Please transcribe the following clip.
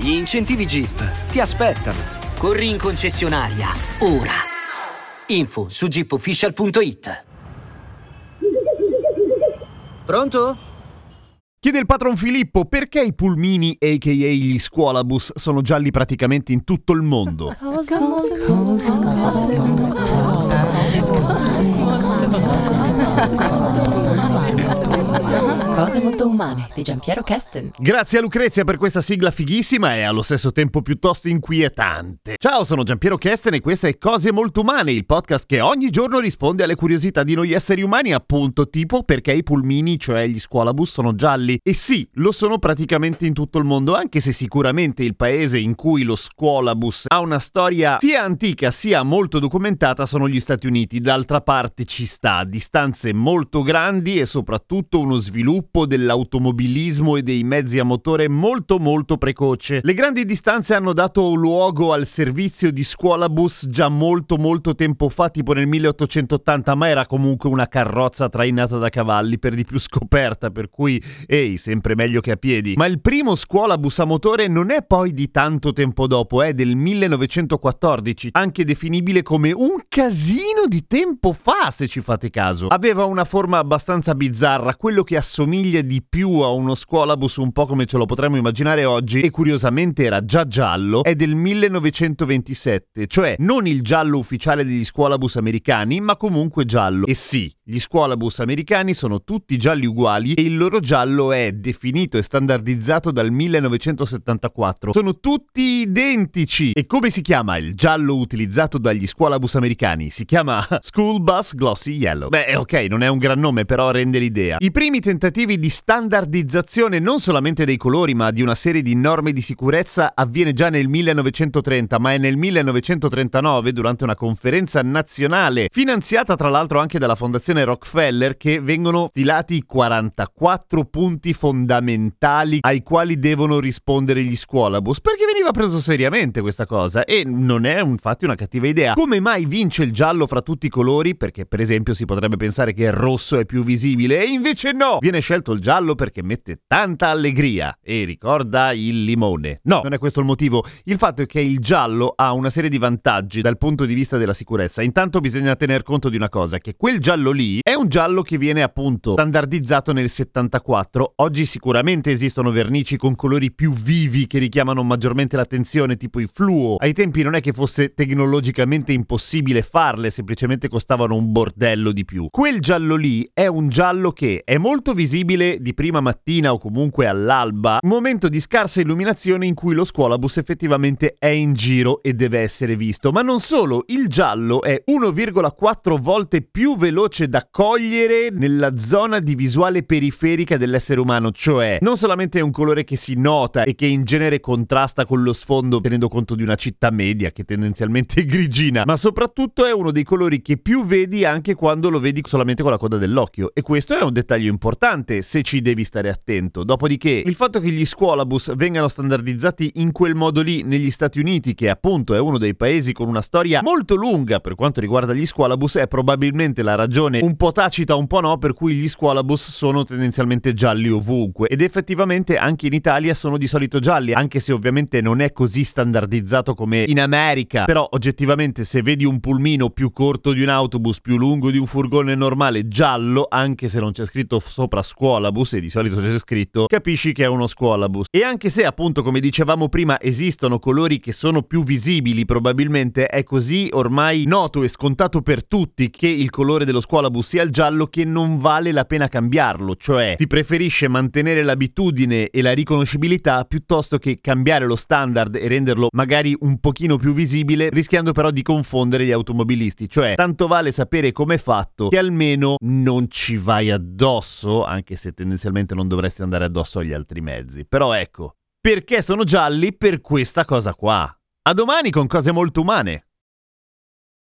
Gli incentivi Jeep ti aspettano. Corri in concessionaria, ora. Info su jeepofficial.it. Pronto? Chiede il patron Filippo perché i pulmini, a.k.a. gli scuolabus, sono gialli praticamente in tutto il mondo. Cosa, cosa, cosa, Cose molto umane di Giampiero Kesten. Grazie a Lucrezia per questa sigla fighissima e allo stesso tempo piuttosto inquietante. Ciao, sono Giampiero Kesten e questa è Cose molto umane, il podcast che ogni giorno risponde alle curiosità di noi esseri umani, appunto, tipo perché i pulmini, cioè gli scuolabus, sono gialli. E sì, lo sono praticamente in tutto il mondo, anche se sicuramente il paese in cui lo scuolabus ha una storia sia antica sia molto documentata sono gli Stati Uniti. D'altra parte ci sta, distanze molto grandi e soprattutto uno sviluppo dell'automobilismo e dei mezzi a motore molto molto precoce. Le grandi distanze hanno dato luogo al servizio di scuola bus già molto molto tempo fa, tipo nel 1880, ma era comunque una carrozza trainata da cavalli, per di più scoperta, per cui ehi, sempre meglio che a piedi. Ma il primo scuola bus a motore non è poi di tanto tempo dopo, è del 1914, anche definibile come un casino di tempo fa, se ci fate caso. Aveva una forma abbastanza bizzarra, quello che assomiglia di più a uno scuolabus un po' come ce lo potremmo immaginare oggi e curiosamente era già giallo, è del 1927, cioè non il giallo ufficiale degli scuolabus americani, ma comunque giallo. E sì, gli scuolabus americani sono tutti gialli uguali e il loro giallo è definito e standardizzato dal 1974. Sono tutti identici. E come si chiama il giallo utilizzato dagli scuolabus americani? Si chiama School Bus Glossy Yellow. Beh, ok, non è un gran nome, però rende l'idea. I primi tentativi di standardizzazione non solamente dei colori, ma di una serie di norme di sicurezza avviene già nel 1930, ma è nel 1939, durante una conferenza nazionale, finanziata tra l'altro anche dalla Fondazione Rockefeller, che vengono stilati 44 punti fondamentali ai quali devono rispondere gli scuolabus, perché veniva preso seriamente questa cosa e non è infatti una cattiva idea. Come mai vince il giallo fra tutti i colori? Perché per esempio si potrebbe pensare che il rosso è più visibile e invece no! Viene scelto il giallo perché mette tanta allegria e ricorda il limone. No, non è questo il motivo. Il fatto è che il giallo ha una serie di vantaggi dal punto di vista della sicurezza. Intanto bisogna tener conto di una cosa, che quel giallo lì è un giallo che viene appunto standardizzato nel 74. Oggi sicuramente esistono vernici con colori più vivi che richiamano maggiormente l'attenzione, tipo i fluo. Ai tempi non è che fosse tecnologicamente impossibile farle, semplicemente costavano un bordello di più. Quel giallo lì è un giallo che è molto visibile di prima mattina o comunque all'alba, momento di scarsa illuminazione in cui lo scuolabus effettivamente è in giro e deve essere visto. Ma non solo, il giallo è 1,4 volte più veloce da cogliere nella zona di visuale periferica dell'essere umano, cioè non solamente è un colore che si nota e che in genere contrasta con lo sfondo tenendo conto di una città media che tendenzialmente è grigina, ma soprattutto è uno dei colori che più vedi anche quando lo vedi solamente con la coda dell'occhio. E questo è un dettaglio importante se ci devi stare attento. Dopodiché il fatto che gli scuolabus vengano standardizzati in quel modo lì negli Stati Uniti, che appunto è uno dei paesi con una storia molto lunga per quanto riguarda gli scuolabus, è probabilmente la ragione un po' tacita, un po' no, per cui gli scuolabus sono tendenzialmente gialli ovunque. Ed effettivamente anche in Italia sono di solito gialli, anche se ovviamente non è così standardizzato come in America, però oggettivamente se vedi un pulmino più corto di un autobus, più lungo di un furgone normale giallo, anche se non c'è scritto sopra scuolabus e di solito c'è scritto, capisci che è uno scuolabus. E anche se appunto come dicevamo prima esistono colori che sono più visibili, probabilmente è così ormai noto e scontato per tutti che il colore dello scuolabus sia il giallo che non vale la pena cambiarlo, cioè si preferisce mantenere l'abitudine e la riconoscibilità piuttosto che cambiare lo standard e renderlo magari un pochino più visibile, rischiando però di confondere gli automobilisti, cioè tanto vale sapere com'è fatto che almeno non ci vai addosso, anche se tendenzialmente non dovresti andare addosso agli altri mezzi. Però ecco, perché sono gialli? Per questa cosa qua. A domani con cose molto umane.